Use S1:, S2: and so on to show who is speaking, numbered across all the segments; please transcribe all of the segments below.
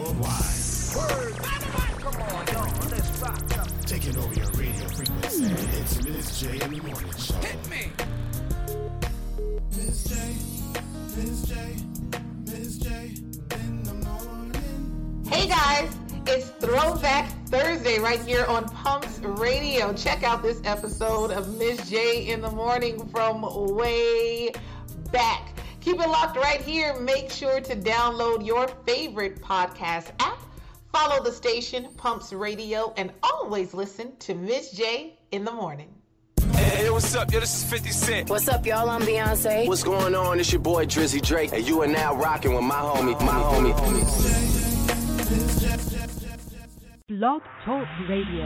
S1: worldwide.
S2: Come on, y'all, let's rock.
S1: Taking over your radio frequency. It's Miss J in the Morning Show.
S2: Hit me.
S1: Miss J, Miss J, Miss J in the morning.
S3: Hey guys, it's Throwback Thursday right here on Pumps Radio. Check out this episode of Miss J in the Morning from way back. Keep it locked right here. Make sure to download your favorite podcast app, follow the station Pumps Radio, and always listen to Miss J in the Morning.
S4: Hey, what's up? Yo, this is 50 Cent.
S5: What's up, y'all? I'm Beyonce.
S6: What's going on? It's your boy Drizzy Drake, and you are now rocking with my homie, my homie, homie.
S7: Blog Talk Radio.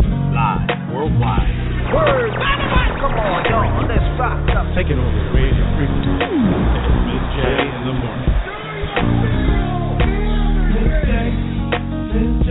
S8: Live worldwide.
S2: Word. Come on, y'all, let's rock.
S8: Taking over the radio frequency. In the morning.
S1: Miss J,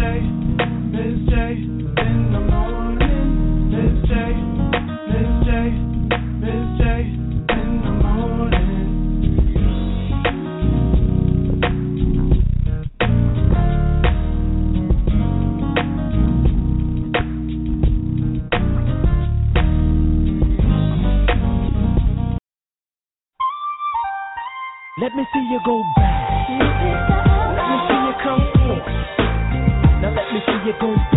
S9: Let me see you go back. Let me see you come forth. Now let me see you go back.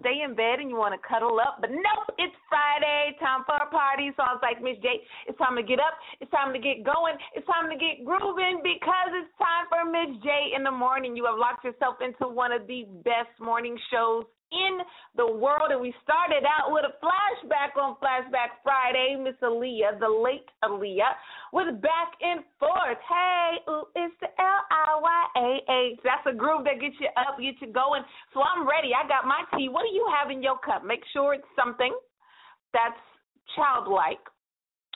S10: Stay in bed and you want to cuddle up. But nope, it's Friday, time for a party. So I was like, Miss J, it's time to get up. It's time to get going. It's time to get grooving because it's time for Miss J in the morning. You have locked yourself into one of the best morning shows in the world. And we started out with a flashback on Flashback Friday. Miss Aaliyah, the late Aaliyah, was back and forth. Hey, ooh, it's the L I Y A H. That's a groove that gets you up, gets you going. So I'm ready. I got my tea. What do you have in your cup? Make sure it's something that's childlike.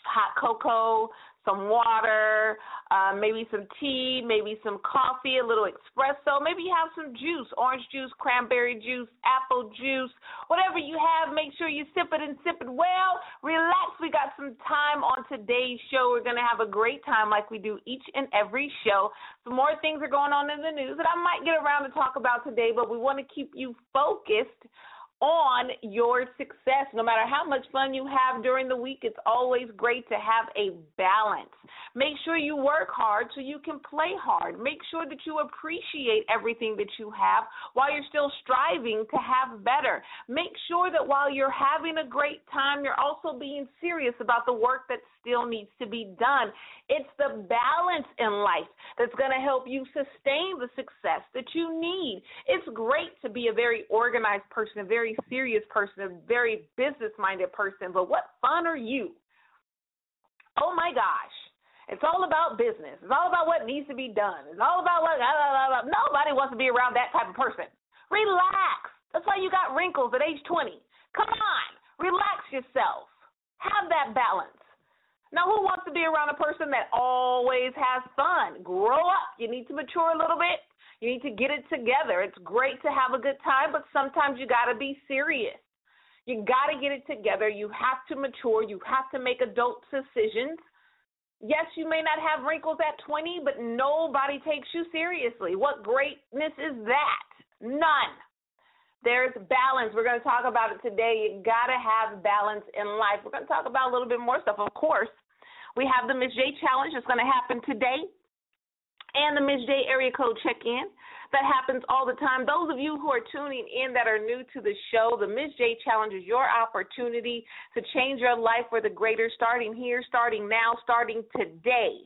S10: Hot cocoa, some water, uh, maybe some tea, maybe some coffee, a little espresso. Maybe you have some juice, orange juice, cranberry juice, apple juice, whatever you have. Make sure you sip it and sip it well. Relax. We got some time on today's show. We're going to have a great time like we do each and every show. Some more things are going on in the news that I might get around to talk about today, but we want to keep you focused on your success. No matter how much fun you have during the week, it's always great to have a balance. Make sure you work hard so you can play hard. Make sure that you appreciate everything that you have while you're still striving to have better. Make sure that while you're having a great time, you're also being serious about the work that still needs to be done. It's the balance in life that's going to help you sustain the success that you need. It's great to be a very organized person, a very serious person, a very business minded person, but what fun are you? Oh my gosh. It's all about business. It's all about what needs to be done. It's all about what. Blah, blah, blah, Nobody wants to be around that type of person. Relax. That's why you got wrinkles at age 20. Come on. Relax yourself. Have that balance. Now, who wants to be around a person that always has fun? Grow up. You need to mature a little bit. You need to get it together. It's great to have a good time, but sometimes you got to be serious. You got to get it together. You have to mature. You have to make adult decisions. Yes, you may not have wrinkles at 20, but nobody takes you seriously. What greatness is that? None. There's balance. We're going to talk about it today. You got to have balance in life. We're going to talk about a little bit more stuff, of course. We have the Miss J Challenge that's going to happen today and the Miss J area code check in. That happens all the time. Those of you who are tuning in that are new to the show, the Miss J Challenge is your opportunity to change your life for the greater, starting here, starting now, starting today.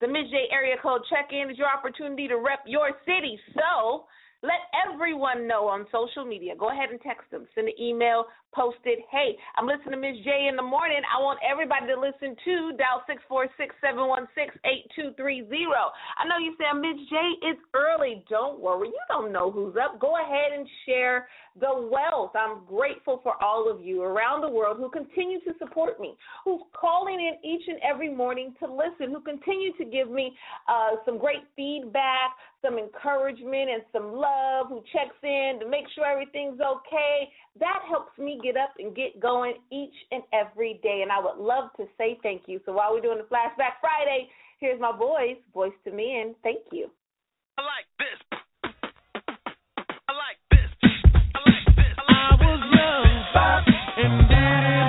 S10: The Miss J area code check in is your opportunity to rep your city. So, let everyone know on social media. Go ahead and text them, send an email, post it. Hey, I'm listening to Miss J in the morning. I want everybody to listen to dial six four six seven one six eight two three zero. I know you say Miss J, it's early. Don't worry, you don't know who's up. Go ahead and share the wealth. I'm grateful for all of you around the world who continue to support me, who's calling in each and every morning to listen, who continue to give me uh, some great feedback, some encouragement, and some love, who checks in to make sure everything's okay. That helps me get up and get going each and every day. And I would love to say thank you. So while we're doing the Flashback Friday, here's my boys, Boyz II Men, and thank you.
S11: I like this. I like this. I like this. I was young and didn't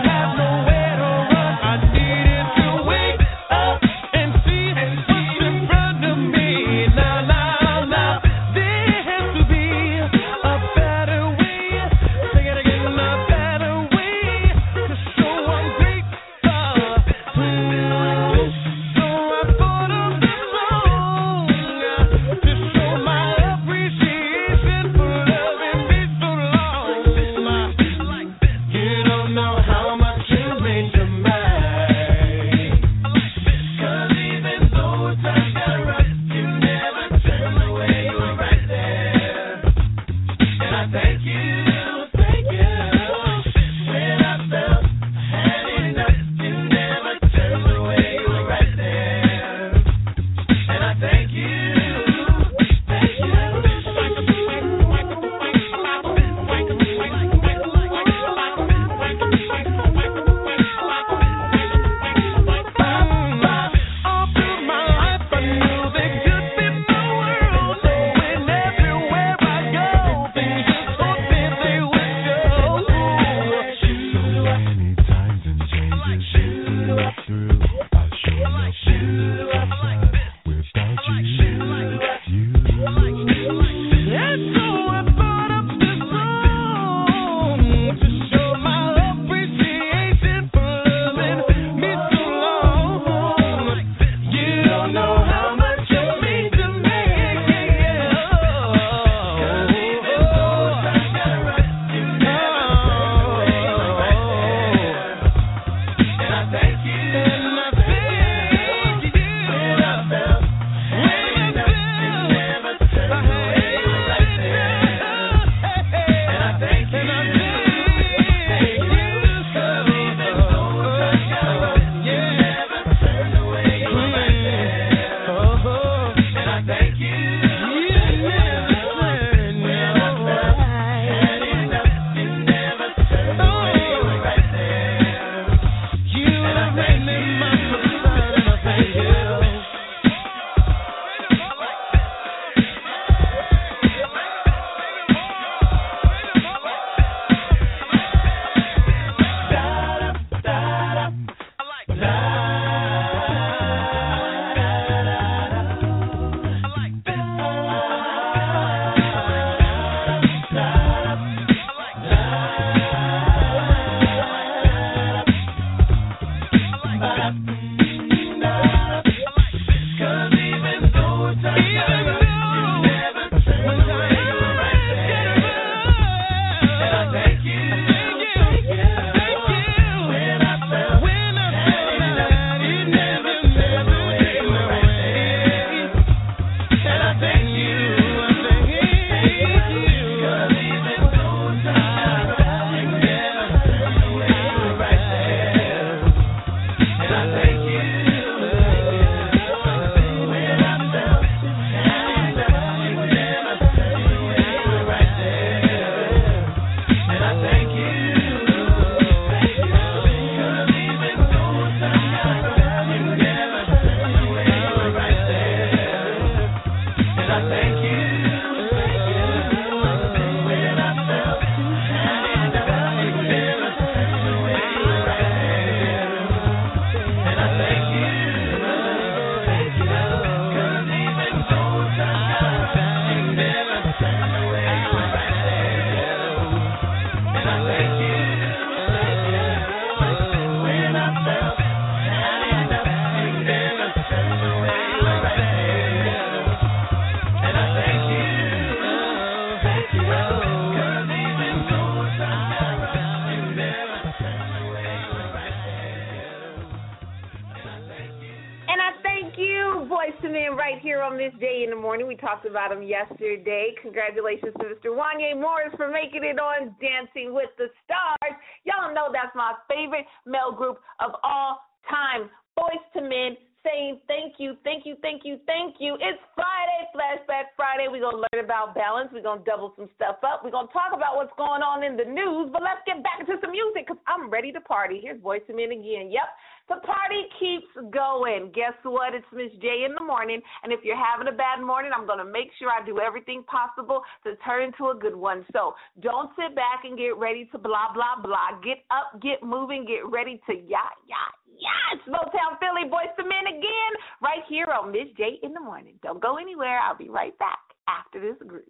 S10: talked about him yesterday. Congratulations to Mr. Wanya Morris for making it on Dancing with the Stars. Y'all know that's my favorite male group of all time. Boyz II Men saying thank you, thank you, thank you, thank you. It's Friday, Flashback Friday. We're going to learn about balance. We're going to double some stuff up. We're going to talk about what's going on in the news. But let's get back to some music because I'm ready to party. Here's Boyz II Men again. Yep. The party keeps going. Guess what? It's Miss J in the morning. And if you're having a bad morning, I'm going to make sure I do everything possible to turn into a good one. So don't sit back and get ready to blah, blah, blah. Get up, get moving, get ready to yacht, yacht, Yes, Motown Philly Boyz II Men again, right here on Miss J in the morning. Don't go anywhere. I'll be right back after this group.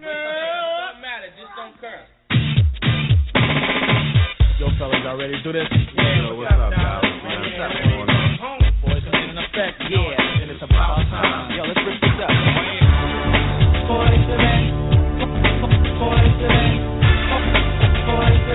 S12: No, Doesn't matter, just don't curse.
S13: Yo, fellas, y'all ready to do this?
S12: Yeah,
S13: Yo,
S12: what's up,
S13: up,
S12: dog?
S13: guys? Man, what's up on? Boys, I'm in effect. Yeah, and it's about time. Yo, let's rip this up.
S11: Boyz II Men. Boyz II Men. Boys to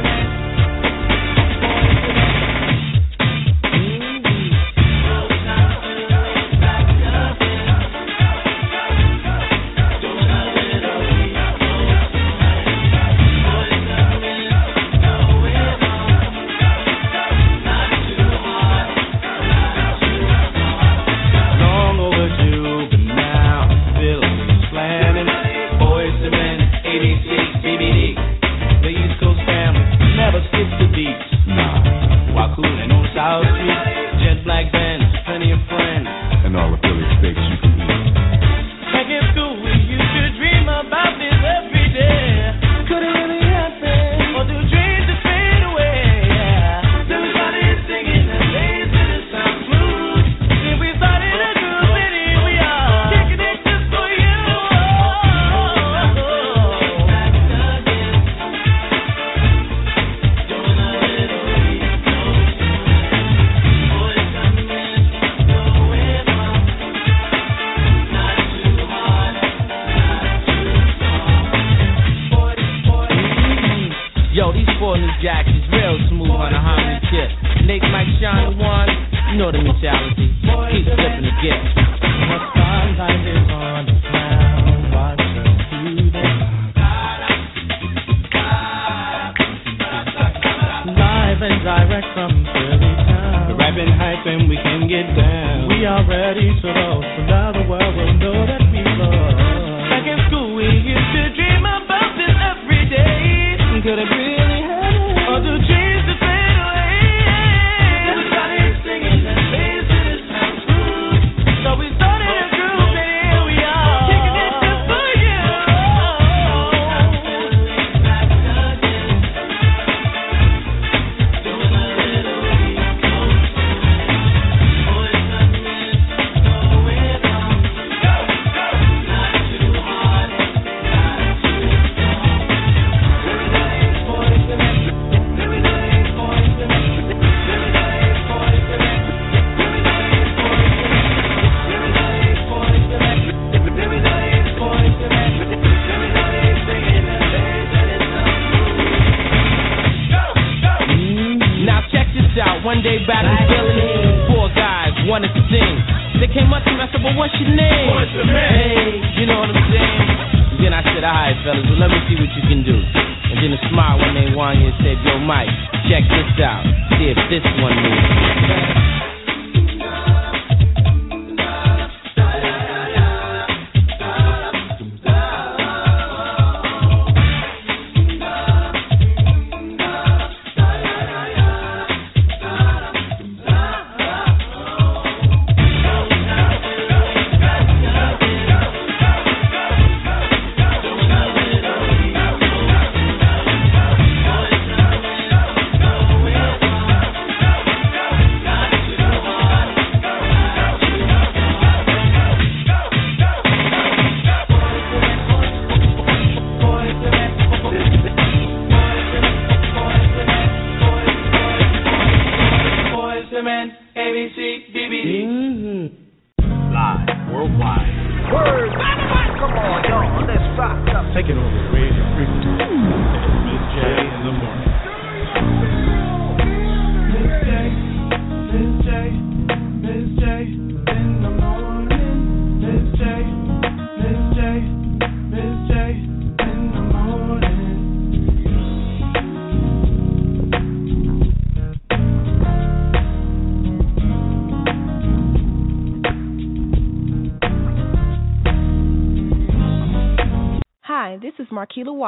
S8: One day in Philly, four guys wanted to sing. They came up to me, I said, "Well, what's your name?" What's your name? Hey, you know what I'm saying? And then I said, "All right, fellas, well, let me see what you can do." And then a smile when they won you said, "Yo, Mike, check this out. See if this one moves."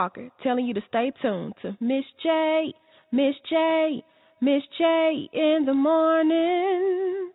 S14: Walker telling you to stay tuned to Miss J, Miss J, Miss J in the morning.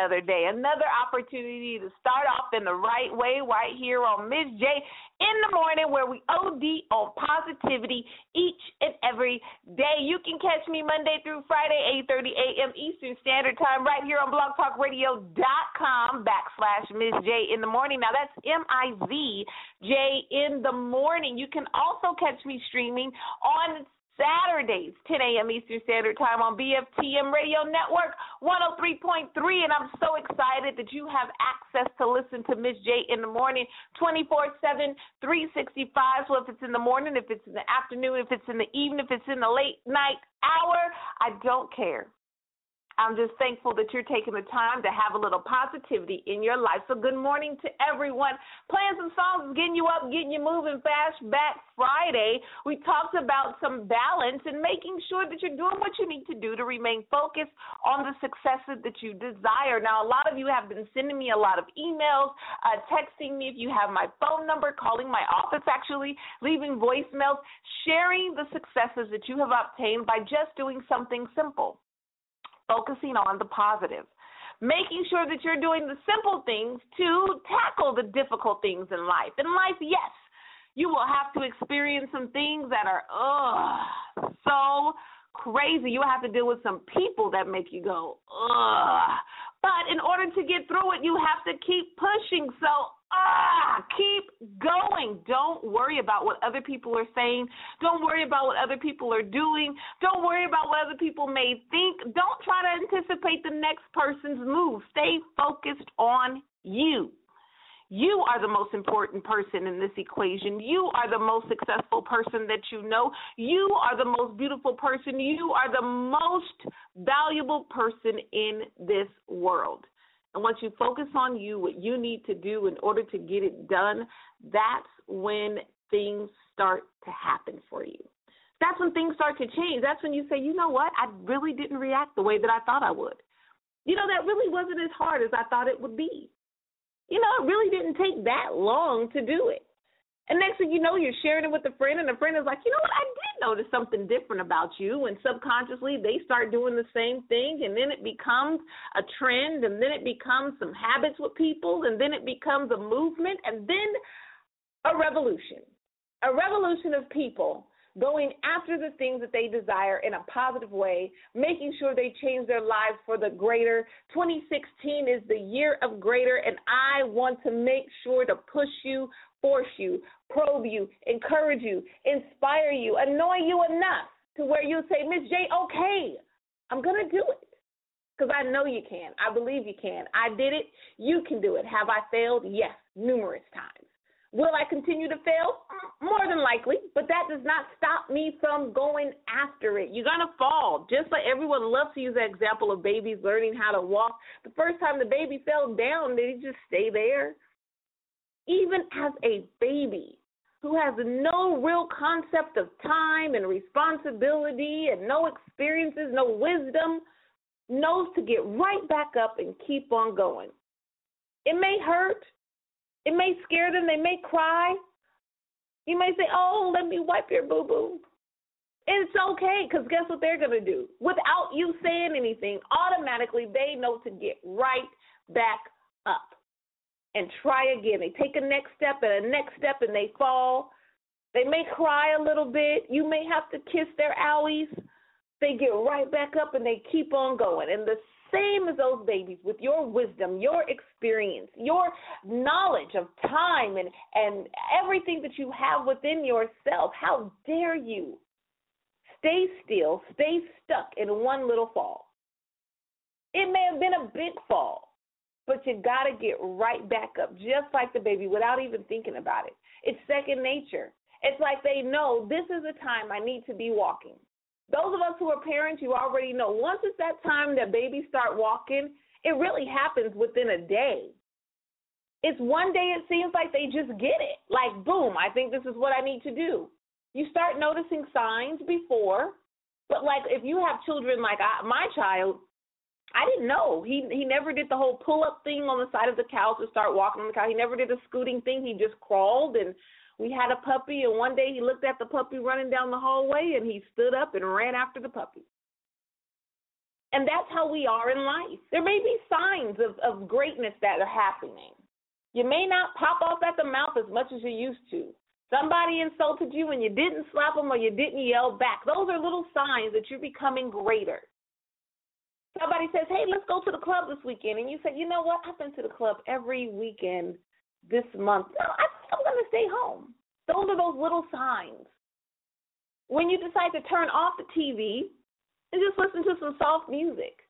S15: Another
S10: day, another opportunity to start off in the right way, right here on Miss J in the morning, where we OD on positivity each and every day. You can catch me Monday through Friday, 8:30 a.m. Eastern Standard Time, right here on BlogTalkRadio.com backslash Miss J in the morning. Now that's M I Z J in the morning. You can also catch me streaming on Saturdays, 10 a.m. Eastern Standard Time on BFTM Radio Network 103.3. And I'm so excited that you have access to listen to Miss J in the morning 24 7, 365. So if it's in the morning, if it's in the afternoon, if it's in the evening, if it's in the late night hour, I don't care. I'm just thankful that you're taking the time to have a little positivity in your life. So, good morning to everyone. Playing some songs, getting you up, getting you moving fast. Back Friday, we talked about some balance and making sure that you're doing what you need to do to remain focused on the successes that you desire. Now, a lot of you have been sending me a lot of emails, uh, texting me if you have my phone number, calling my office actually, leaving voicemails, sharing the successes that you have obtained by just doing something simple focusing on the positive, making sure that you're doing the simple things to tackle the difficult things in life. In life, yes, you will have to experience some things that are ugh so crazy. You will have to deal with some people that make you go ugh. But in order to get through it, you have to keep pushing. So ah, keep going. Don't worry about what other people are saying. Don't worry about what other people are doing. Don't worry about what other people may think. Don't try to anticipate the next person's move. Stay focused on you. You are the most important person in this equation. You are the most successful person that you know. You are the most beautiful person. You are the most valuable person in this world. And once you focus on you, what you need to do in order to get it done, that's when things start to happen for you. That's when things start to change. That's when you say, you know what? I really didn't react the way that I thought I would. You know, that really wasn't as hard as I thought it would be. You know, it really didn't take that long to do it. And next thing you know, you're sharing it with a friend, and a friend is like, you know what, I did notice something different about you. And subconsciously, they start doing the same thing, and then it becomes a trend, and then it becomes some habits with people, and then it becomes a movement, and then a revolution. A revolution of people going after the things that they desire in a positive way, making sure they change their lives for the greater. 2016 is the year of greater, and I want to make sure to push you, force you, probe you, encourage you, inspire you, annoy you enough to where you say, Miss J, okay, I'm going to do it. Because I know you can. I believe you can. I did it. You can do it. Have I failed? Yes, numerous times. Will I continue to fail? Mm, more than likely, but that does not stop me from going after it. You're going to fall. Just like everyone loves to use the example of babies learning how to walk. The first time the baby fell down, did he just stay there? Even as a baby who has no real concept of time and responsibility and no experiences, no wisdom, knows to get right back up and keep on going. It may hurt. It may scare them. They may cry. You may say, Oh, let me wipe your boo boo. It's okay because guess what they're going to do? Without you saying anything, automatically they know to get right back up and try again. They take a next step and a next step and they fall. They may cry a little bit. You may have to kiss their owies. They get right back up and they keep on going. And the same as those babies with your wisdom, your experience, your knowledge of time and, and everything that you have within yourself. How dare you stay still, stay stuck in one little fall? It may have been a big fall, but you got to get right back up, just like the baby, without even thinking about it. It's second nature. It's like they know this is the time I need to be walking. Those of us who are parents, you already know. Once it's that time that babies start walking, it really happens within a day. It's one day it seems like they just get it. Like, boom, I think this is what I need to do. You start noticing signs before, but like if you have children like I, my child, I didn't know. He he never did the whole pull up thing on the side of the couch and start walking on the couch. He never did a scooting thing. He just crawled and we had a puppy and one day he looked at the puppy running down the hallway and he stood up and ran after the puppy. And that's how we are in life. There may be signs of, of greatness that are happening. You may not pop off at the mouth as much as you used to. Somebody insulted you and you didn't slap them or you didn't yell back. Those are little signs that you're becoming greater. Somebody says, "Hey, let's go to the club this weekend," and you say, "You know what? I've been to the club every weekend this month. No, I think I'm going to stay home." Those are those little signs. When you decide to turn off the TV and just listen to some soft music,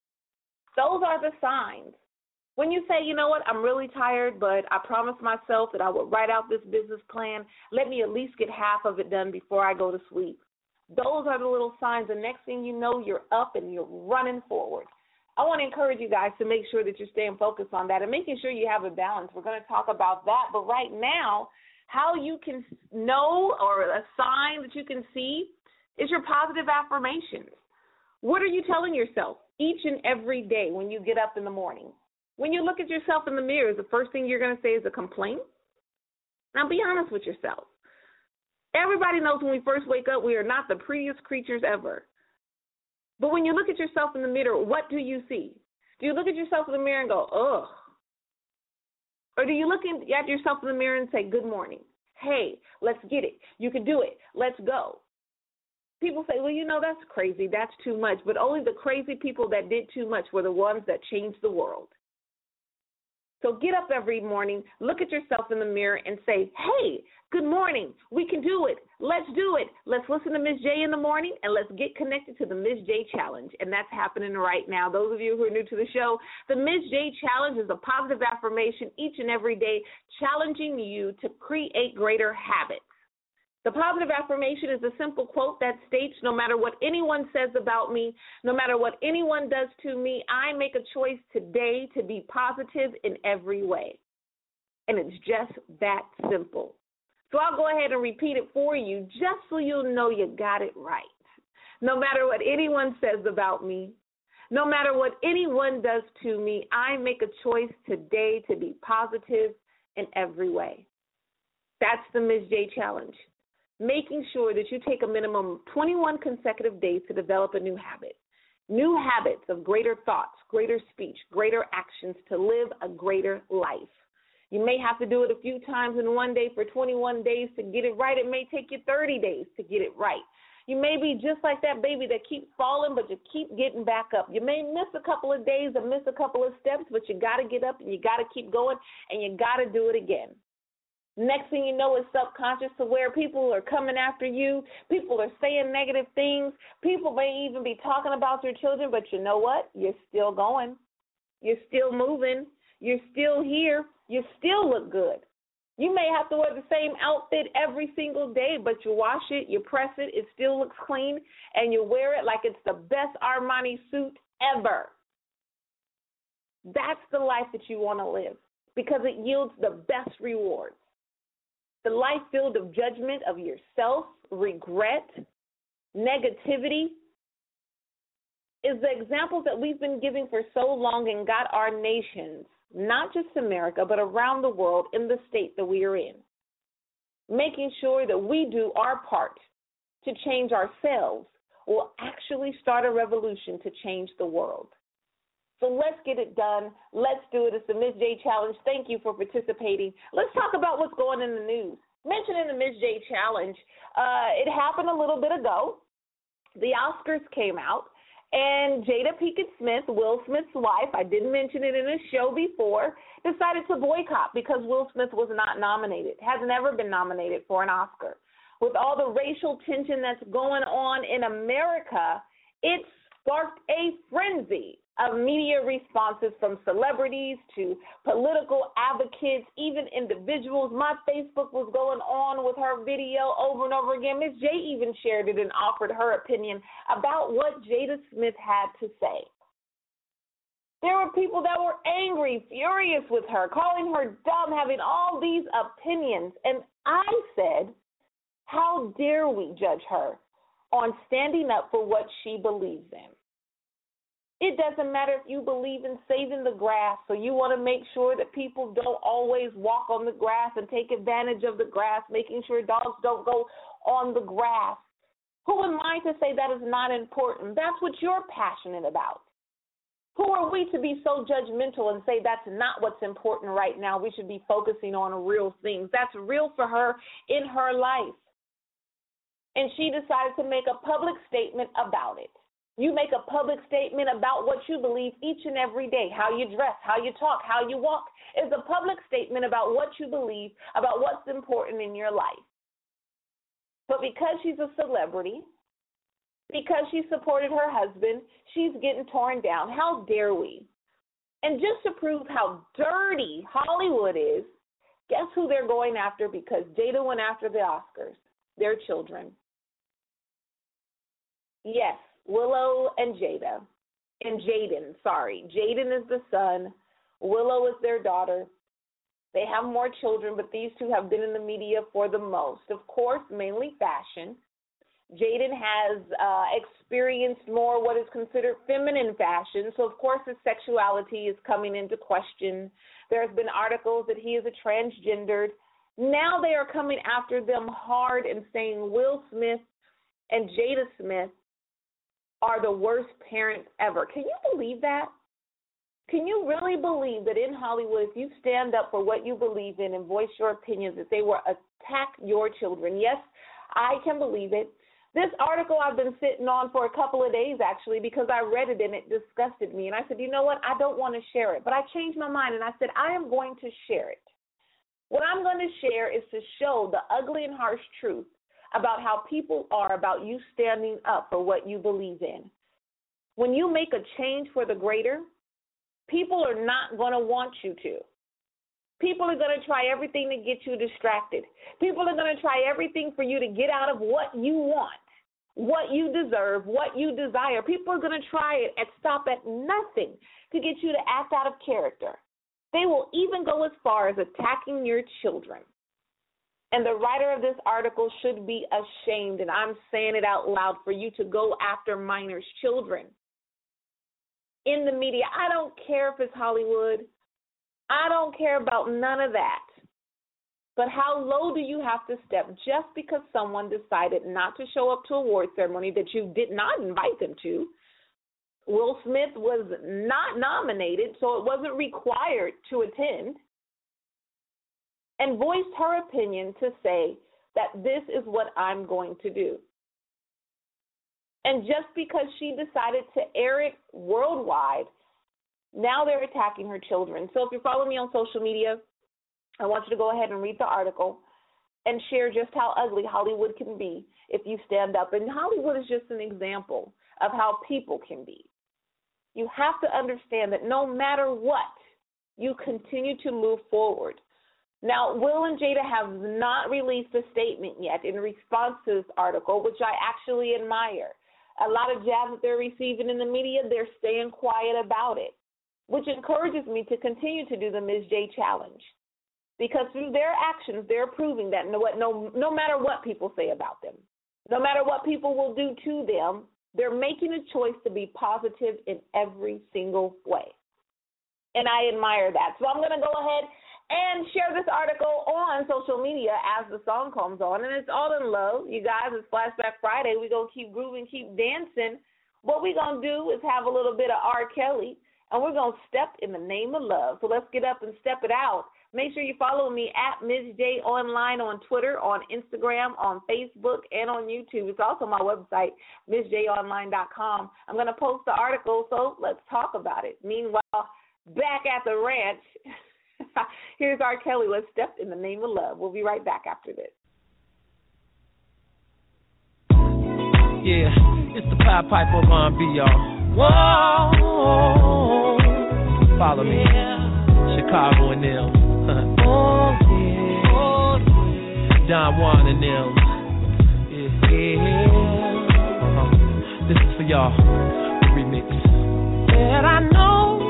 S10: those are the signs. When you say, you know what, I'm really tired, but I promised myself that I would write out this business plan, let me at least get half of it done before I go to sleep. Those are the little signs. The next thing you know, you're up and you're running forward. I want to encourage you guys to make sure that you're staying focused on that and making sure you have a balance. We're going to talk about that. But right now, how you can know or a sign that you can see is your positive affirmations. What are you telling yourself each and every day when you get up in the morning? When you look at yourself in the mirror, the first thing you're going to say is a complaint? Now be honest with yourself. Everybody knows when we first wake up, we are not the prettiest creatures ever. But when you look at yourself in the mirror, what do you see? Do you look at yourself in the mirror and go, ugh? Or do you look at yourself in the mirror and say, good morning? Hey, let's get it. You can do it. Let's go. People say, well, you know, that's crazy. That's too much. But only the crazy people that did too much were the ones that changed the world. So get up every morning, look at yourself in the mirror, and say, Hey, good morning. We can do it. Let's do it. Let's listen to Miss J in the morning and let's get connected to the Miss J Challenge. And that's happening right now. Those of you who are new to the show, the Miss J Challenge is a positive affirmation each and every day, challenging you to create greater habits. The positive affirmation is a simple quote that states no matter what anyone says about me, no matter what anyone does to me, I make a choice today to be positive in every way. And it's just that simple. So I'll go ahead and repeat it for you just so you'll know you got it right. No matter what anyone says about me, no matter what anyone does to me, I make a choice today to be positive in every way. That's the Ms. J Challenge making sure that you take a minimum of 21 consecutive days to develop a new habit. New habits of greater thoughts, greater speech, greater actions to live a greater life. You may have to do it a few times in one day for 21 days to get it right. It may take you 30 days to get it right. You may be just like that baby that keeps falling, but you keep getting back up. You may miss a couple of days or miss a couple of steps, but you got to get up and you got to keep going and you got to do it again. Next thing you know, it's subconscious to where people are coming after you. People are saying negative things. People may even be talking about your children, but you know what? You're still going. You're still moving. You're still here. You still look good. You may have to wear the same outfit every single day, but you wash it, you press it, it still looks clean, and you wear it like it's the best Armani suit ever. That's the life that you want to live because it yields the best rewards the life filled of judgment of yourself, regret, negativity, is the examples that we've been giving for so long and got our nations, not just America, but around the world in the state that we are in. Making sure that we do our part to change ourselves will actually start a revolution to change the world. So let's get it done. Let's do it. It's the Ms. J Challenge. Thank you for participating. Let's talk about what's going in the news. Mentioning the Ms. J Challenge, uh, it happened a little bit ago. The Oscars came out, and Jada Pinkett Smith, Will Smith's wife, I didn't mention it in a show before, decided to boycott because Will Smith was not nominated, has never been nominated for an Oscar. With all the racial tension that's going on in America, it sparked a frenzy of media responses from celebrities to political advocates, even individuals. My Facebook was going on with her video over and over again. Miss J even shared it and offered her opinion about what Jada Smith had to say. There were people that were angry, furious with her, calling her dumb, having all these opinions. And I said, How dare we judge her on standing up for what she believes in? It doesn't matter if you believe in saving the grass, so you want to make sure that people don't always walk on the grass and take advantage of the grass, making sure dogs don't go on the grass. Who am I to say that is not important? That's what you're passionate about. Who are we to be so judgmental and say that's not what's important right now? We should be focusing on real things. That's real for her in her life. And she decided to make a public statement about it. You make a public statement about what you believe each and every day. How you dress, how you talk, how you walk is a public statement about what you believe, about what's important in your life. But because she's a celebrity, because she supported her husband, she's getting torn down. How dare we? And just to prove how dirty Hollywood is, guess who they're going after because Jada went after the Oscars? Their children. Yes, Willow and Jada. And Jaden, sorry. Jaden is the son, Willow is their daughter. They have more children, but these two have been in the media for the most. Of course, mainly fashion. Jaden has uh, experienced more what is considered feminine fashion, so of course his sexuality is coming into question. There's been articles that he is a transgendered. Now they are coming after them hard and saying Will Smith and Jada Smith are the worst parents ever. Can you believe that? Can you really believe that in Hollywood, if you stand up for what you believe in and voice your opinions, that they will attack your children? Yes, I can believe it. This article I've been sitting on for a couple of days actually because I read it and it disgusted me. And I said, you know what? I don't want to share it. But I changed my mind and I said, I am going to share it. What I'm going to share is to show the ugly and harsh truth about how people are about you standing up for what you believe in. When you make a change for the greater, people are not going to want you to. People are going to try everything to get you distracted. People are going to try everything for you to get out of what you want, what you deserve, what you desire. People are going to try it and stop at nothing to get you to act out of character. They will even go as far as attacking your children. And the writer of this article should be ashamed, and I'm saying it out loud for you to go after minors' children. In the media, I don't care if it's Hollywood. I don't care about none of that. But how low do you have to step just because someone decided not to show up to a award ceremony that you did not invite them to? Will Smith was not nominated, so it wasn't required to attend. And voiced her opinion to say that this is what I'm going to do. And just because she decided to air it worldwide now they're attacking her children. So if you're following me on social media, I want you to go ahead and read the article and share just how ugly Hollywood can be if you stand up. And Hollywood is just an example of how people can be. You have to understand that no matter what, you continue to move forward. Now, Will and Jada have not released a statement yet in response to this article, which I actually admire. A lot of jabs that they're receiving in the media, they're staying quiet about it which encourages me to continue to do the Ms. J challenge. Because through their actions, they're proving that no, no, no matter what people say about them, no matter what people will do to them, they're making a choice to be positive in every single way. And I admire that. So I'm going to go ahead and share this article on social media as the song comes on. And it's all in love. You guys, it's Flashback Friday. We're going to keep grooving, keep dancing. What we're going to do is have a little bit of R. Kelly and we're going to step in the name of love. So let's get up and step it out. Make sure you follow me at Ms. J Online on Twitter, on Instagram, on Facebook, and on YouTube. It's also my website, MsJOnline.com. I'm going to post the article, so let's talk about it. Meanwhile, back at the ranch, here's R. Kelly. Let's step in the name of love. We'll be right back after this.
S8: Yeah, it's the Pied Piper of R&B, y'all. Whoa. Follow me. Chicago and them. oh, yeah. oh, yeah. Don Juan and them. Yeah. Uh-huh. This is for y'all. The remix.
S9: And I know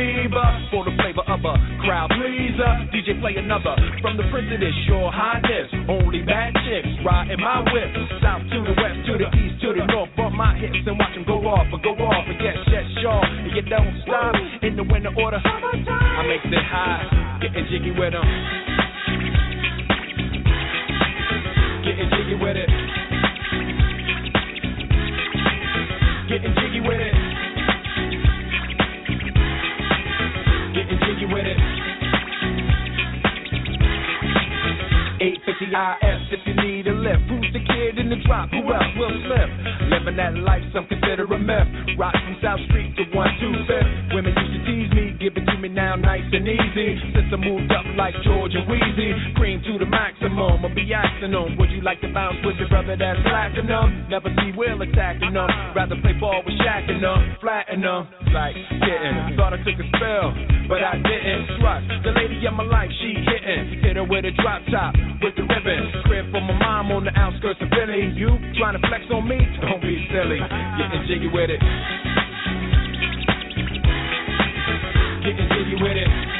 S16: Fever for the flavor of a crowd pleaser. DJ play another from the this, your highness. Only bad chicks riding my whip. South to the west, to the east, to the north. Bump my hips and watch them go off, but go off. And yes, yes, sure. And you don't stop in the winter order. I make it high, getting jiggy with them. Getting jiggy with it. Getting jiggy IS if you need a lift. Who's the kid in the drop? Who else will slip? Living that life, some consider a myth. Rock from South Street to 125th. Women used to tease me, give it to me now nice and easy. Since I moved up like George and Weezy, cream to the maximum. I'll be asking them, would you like to bounce with your brother that's platinum? Never see Will attacking them. Rather play ball with Shaq and them, flatten them. Like, thought I took a spell, but I didn't. Trust the lady of my life, she hitting. Hit her with a drop top, with the ribbon. Crib for my mom on the outskirts of Philly. You trying to flex on me? Don't be silly. Getting jiggy with it. Getting jiggy with it.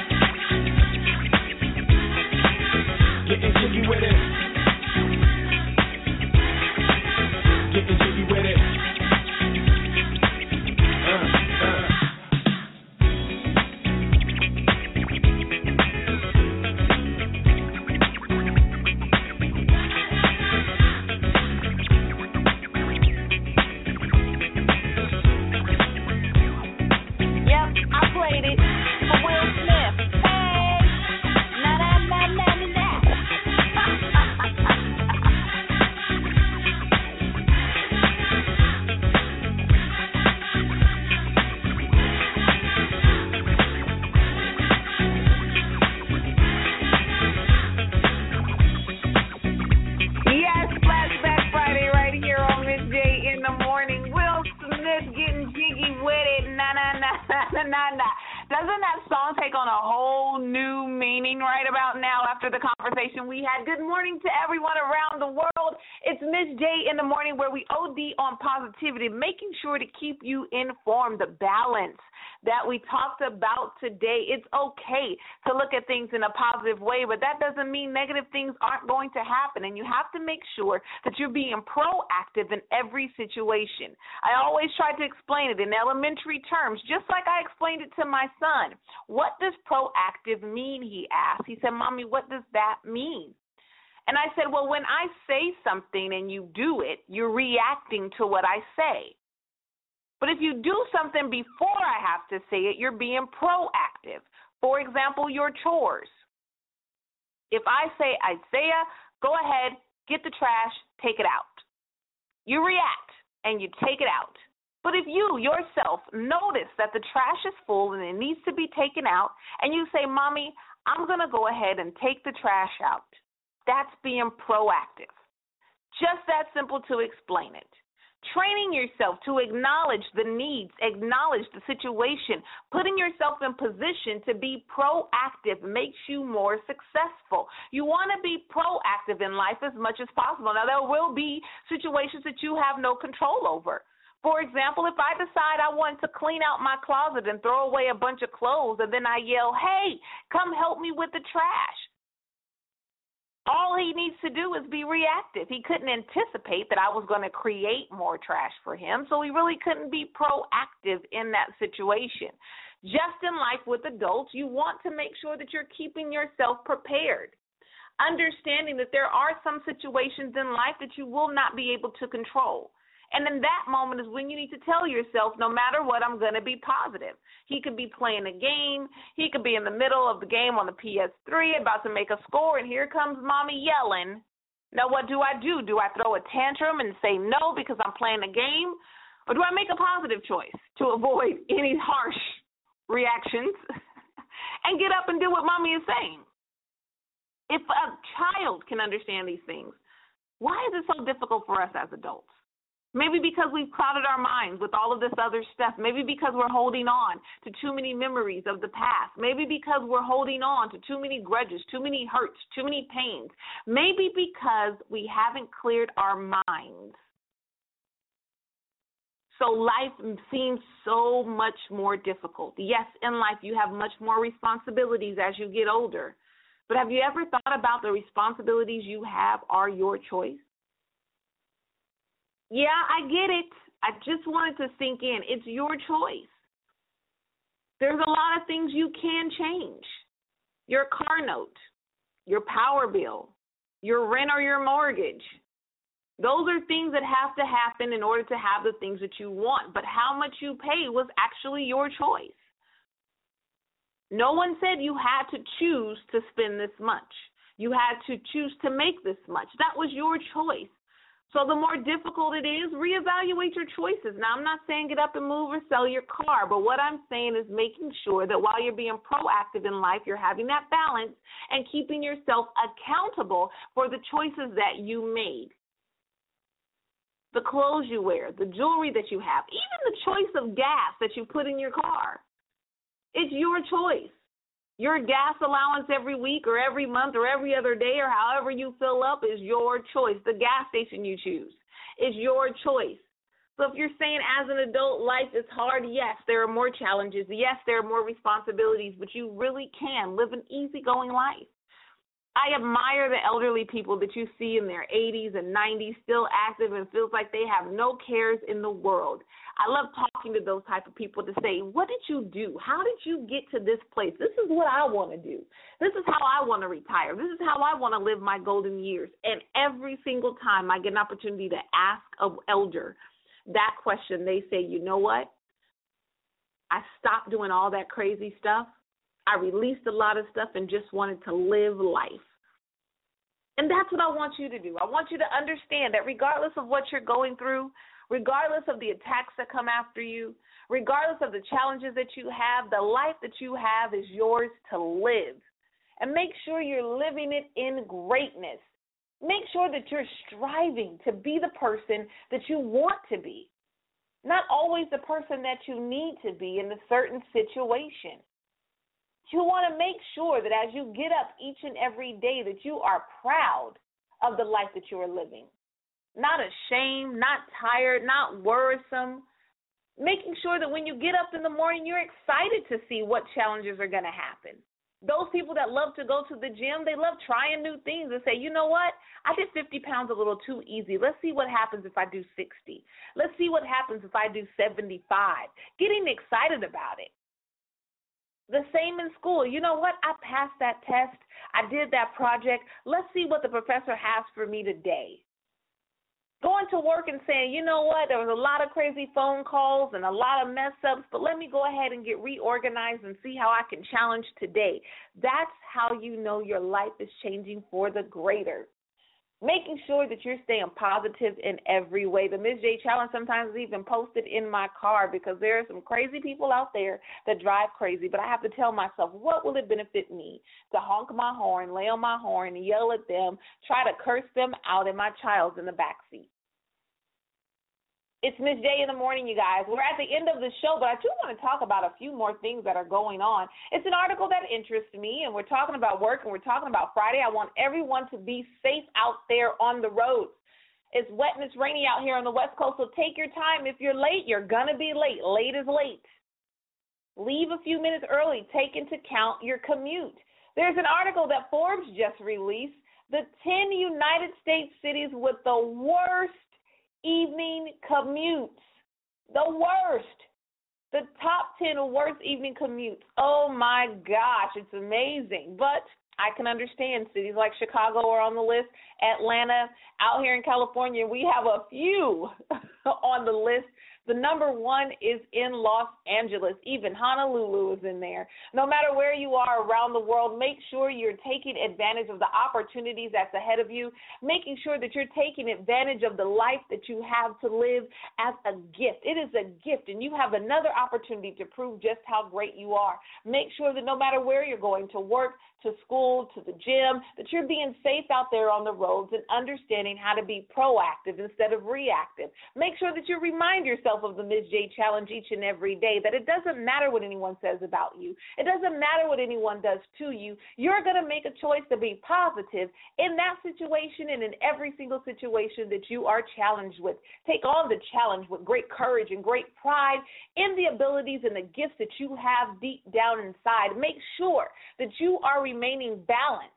S10: Conversation we had? Good morning to everyone around the world. It's Miss J in the morning where we OD on positivity, making sure to keep you informed, the balance that we talked about today. It's okay to look at things in a positive way, but that doesn't mean negative things aren't going to happen. And you have to make sure that you're being proactive in every situation. I always try to explain it in elementary terms, just like I explained it to my son. What does proactive mean? He asked. He said, Mommy, what does that mean? And I said, Well, when I say something and you do it, you're reacting to what I say. But if you do something before I have to say it, you're being proactive. For example, your chores. If I say, Isaiah, go ahead, get the trash, take it out. You react and you take it out. But if you yourself notice that the trash is full and it needs to be taken out, and you say, Mommy, I'm going to go ahead and take the trash out, that's being proactive. Just that simple to explain it. Training yourself to acknowledge the needs, acknowledge the situation, putting yourself in position to be proactive makes you more successful. You want to be proactive in life as much as possible. Now, there will be situations that you have no control over. For example, if I decide I want to clean out my closet and throw away a bunch of clothes and then I yell, hey, come help me with the trash. He needs to do is be reactive. He couldn't anticipate that I was going to create more trash for him, so he really couldn't be proactive in that situation. Just in life with adults, you want to make sure that you're keeping yourself prepared. Understanding that there are some situations in life that you will not be able to control. And in that moment is when you need to tell yourself, no matter what, I'm going to be positive. He could be playing a game. He could be in the middle of the game on the PS3 about to make a score, and here comes mommy yelling. Now, what do I do? Do I throw a tantrum and say no because I'm playing a game? Or do I make a positive choice to avoid any harsh reactions and get up and do what mommy is saying? If a child can understand these things, why is it so difficult for us as adults? Maybe because we've clouded our minds with all of this other stuff. Maybe because we're holding on to too many memories of the past. Maybe because we're holding on to too many grudges, too many hurts, too many pains. Maybe because we haven't cleared our minds. So life seems so much more difficult. Yes, in life you have much more responsibilities as you get older. But have you ever thought about the responsibilities you have are your choice? Yeah, I get it. I just wanted to sink in. It's your choice. There's a lot of things you can change your car note, your power bill, your rent or your mortgage. Those are things that have to happen in order to have the things that you want. But how much you pay was actually your choice. No one said you had to choose to spend this much. You had to choose to make this much. That was your choice. So the more difficult it is, reevaluate your choices. Now, I'm not saying get up and move or sell your car, but what I'm saying is making sure that while you're being proactive in life, you're having that balance and keeping yourself accountable for the choices that you made. The clothes you wear, the jewelry that you have, even the choice of gas that you put in your car. It's your choice. Your gas allowance every week or every month or every other day or however you fill up is your choice. The gas station you choose is your choice. So if you're saying as an adult life is hard, yes, there are more challenges. Yes, there are more responsibilities, but you really can live an easygoing life. I admire the elderly people that you see in their 80s and 90s still active and feels like they have no cares in the world. I love talking to those type of people to say, "What did you do? How did you get to this place? This is what I want to do. This is how I want to retire. This is how I want to live my golden years." And every single time I get an opportunity to ask an elder that question, they say, "You know what? I stopped doing all that crazy stuff I released a lot of stuff and just wanted to live life. And that's what I want you to do. I want you to understand that regardless of what you're going through, regardless of the attacks that come after you, regardless of the challenges that you have, the life that you have is yours to live. And make sure you're living it in greatness. Make sure that you're striving to be the person that you want to be. not always the person that you need to be in a certain situation. You want to make sure that as you get up each and every day that you are proud of the life that you are living. Not ashamed, not tired, not worrisome. Making sure that when you get up in the morning, you're excited to see what challenges are going to happen. Those people that love to go to the gym, they love trying new things and say, you know what? I did 50 pounds a little too easy. Let's see what happens if I do 60. Let's see what happens if I do 75. Getting excited about it. The same in school. You know what? I passed that test. I did that project. Let's see what the professor has for me today. Going to work and saying, you know what, there was a lot of crazy phone calls and a lot of mess ups, but let me go ahead and get reorganized and see how I can challenge today. That's how you know your life is changing for the greater making sure that you're staying positive in every way. The Ms. J challenge sometimes is even posted in my car because there are some crazy people out there that drive crazy. But I have to tell myself, what will it benefit me to honk my horn, lay on my horn, yell at them, try to curse them out, and my child's in the back seat? It's Miss J in the morning, you guys. We're at the end of the show, but I do want to talk about a few more things that are going on. It's an article that interests me, and we're talking about work and we're talking about Friday. I want everyone to be safe out there on the roads. It's wet and it's rainy out here on the West Coast, so take your time. If you're late, you're going to be late. Late is late. Leave a few minutes early. Take into account your commute. There's an article that Forbes just released the 10 United States cities with the worst evening commutes. The worst. The top 10 worst evening commutes. Oh my gosh, it's amazing. But I can understand cities like Chicago are on the list, Atlanta, out here in California, we have a few on the list the number one is in Los Angeles. Even Honolulu is in there. No matter where you are around the world, make sure you're taking advantage of the opportunities that's ahead of you, making sure that you're taking advantage of the life that you have to live as a gift. It is a gift, and you have another opportunity to prove just how great you are. Make sure that no matter where you're going to work, to school, to the gym, that you're being safe out there on the roads and understanding how to be proactive instead of reactive. Make sure that you remind yourself of the Ms. J challenge each and every day that it doesn't matter what anyone says about you. It doesn't matter what anyone does to you. You're going to make a choice to be positive in that situation and in every single situation that you are challenged with. Take on the challenge with great courage and great pride in the abilities and the gifts that you have deep down inside. Make sure that you are remaining balanced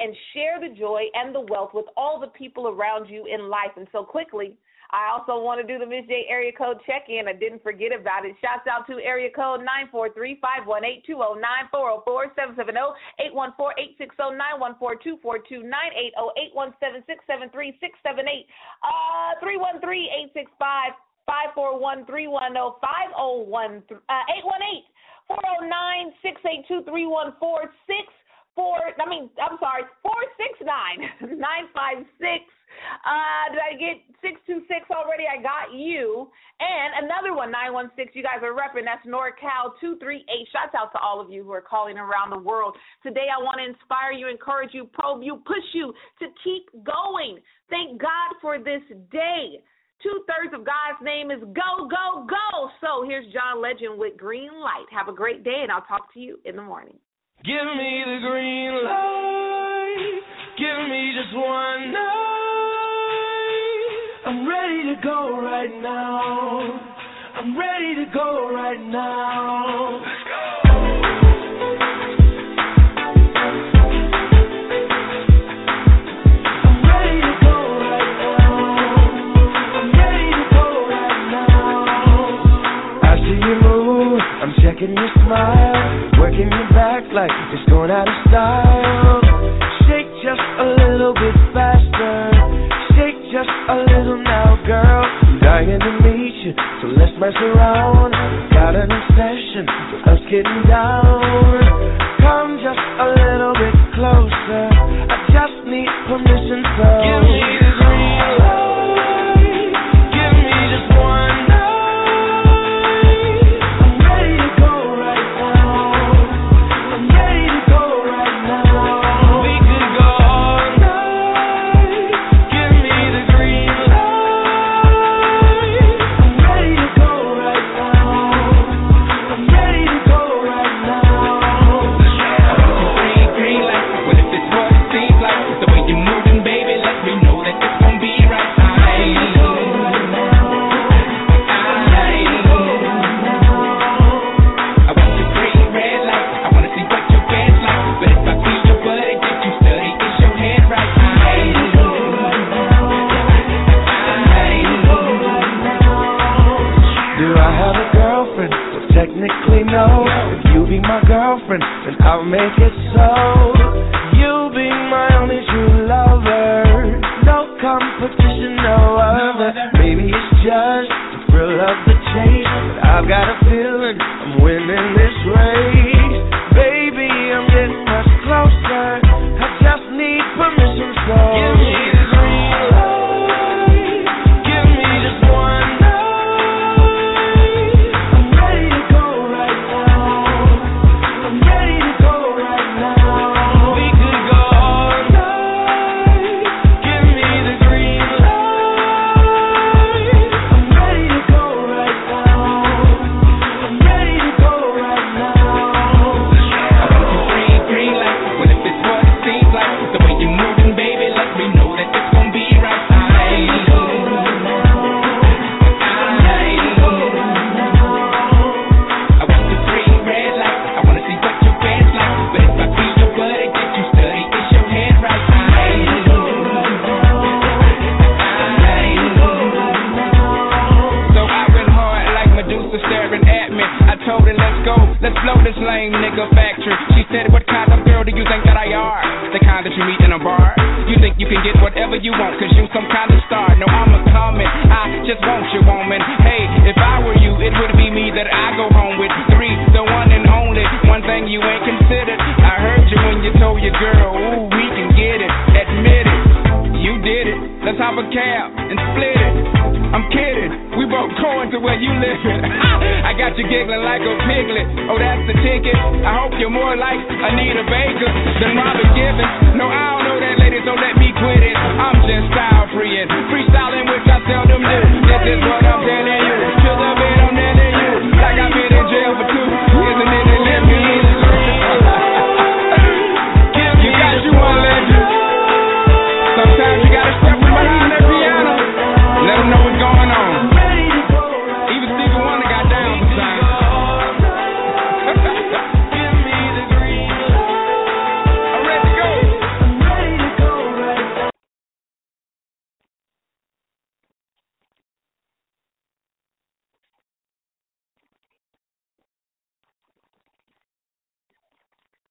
S10: and share the joy and the wealth with all the people around you in life. And so quickly, I also want to do the Miss J area code check in. I didn't forget about it. Shouts out to area code nine four three five one eight two zero nine four zero four seven seven zero eight one four eight six zero nine one four two four two nine eight zero eight one seven six seven three six seven eight uh three one three eight six five five four one three one zero five zero one uh eight one eight four zero nine six eight two three one four six four. I mean, I'm sorry, four six nine nine five six. Uh, did I get six two six already? I got you, and another one nine one six. You guys are repping. That's NorCal two three eight. Shouts out to all of you who are calling around the world today. I want to inspire you, encourage you, probe you, push you to keep going. Thank God for this day. Two thirds of God's name is go, go, go. So here's John Legend with Green Light. Have a great day, and I'll talk to you in the morning.
S1: Give me the green light. Give me just one night. I'm ready to go right now. I'm ready to go right now.
S17: See you move, I'm checking your smile, working your back like it's going out of style. Shake just a little bit faster, shake just a little now, girl. I'm dying to meet you, so let's mess around. Got an obsession with us getting down. Come just a little bit closer, I just need permission, so
S1: Give me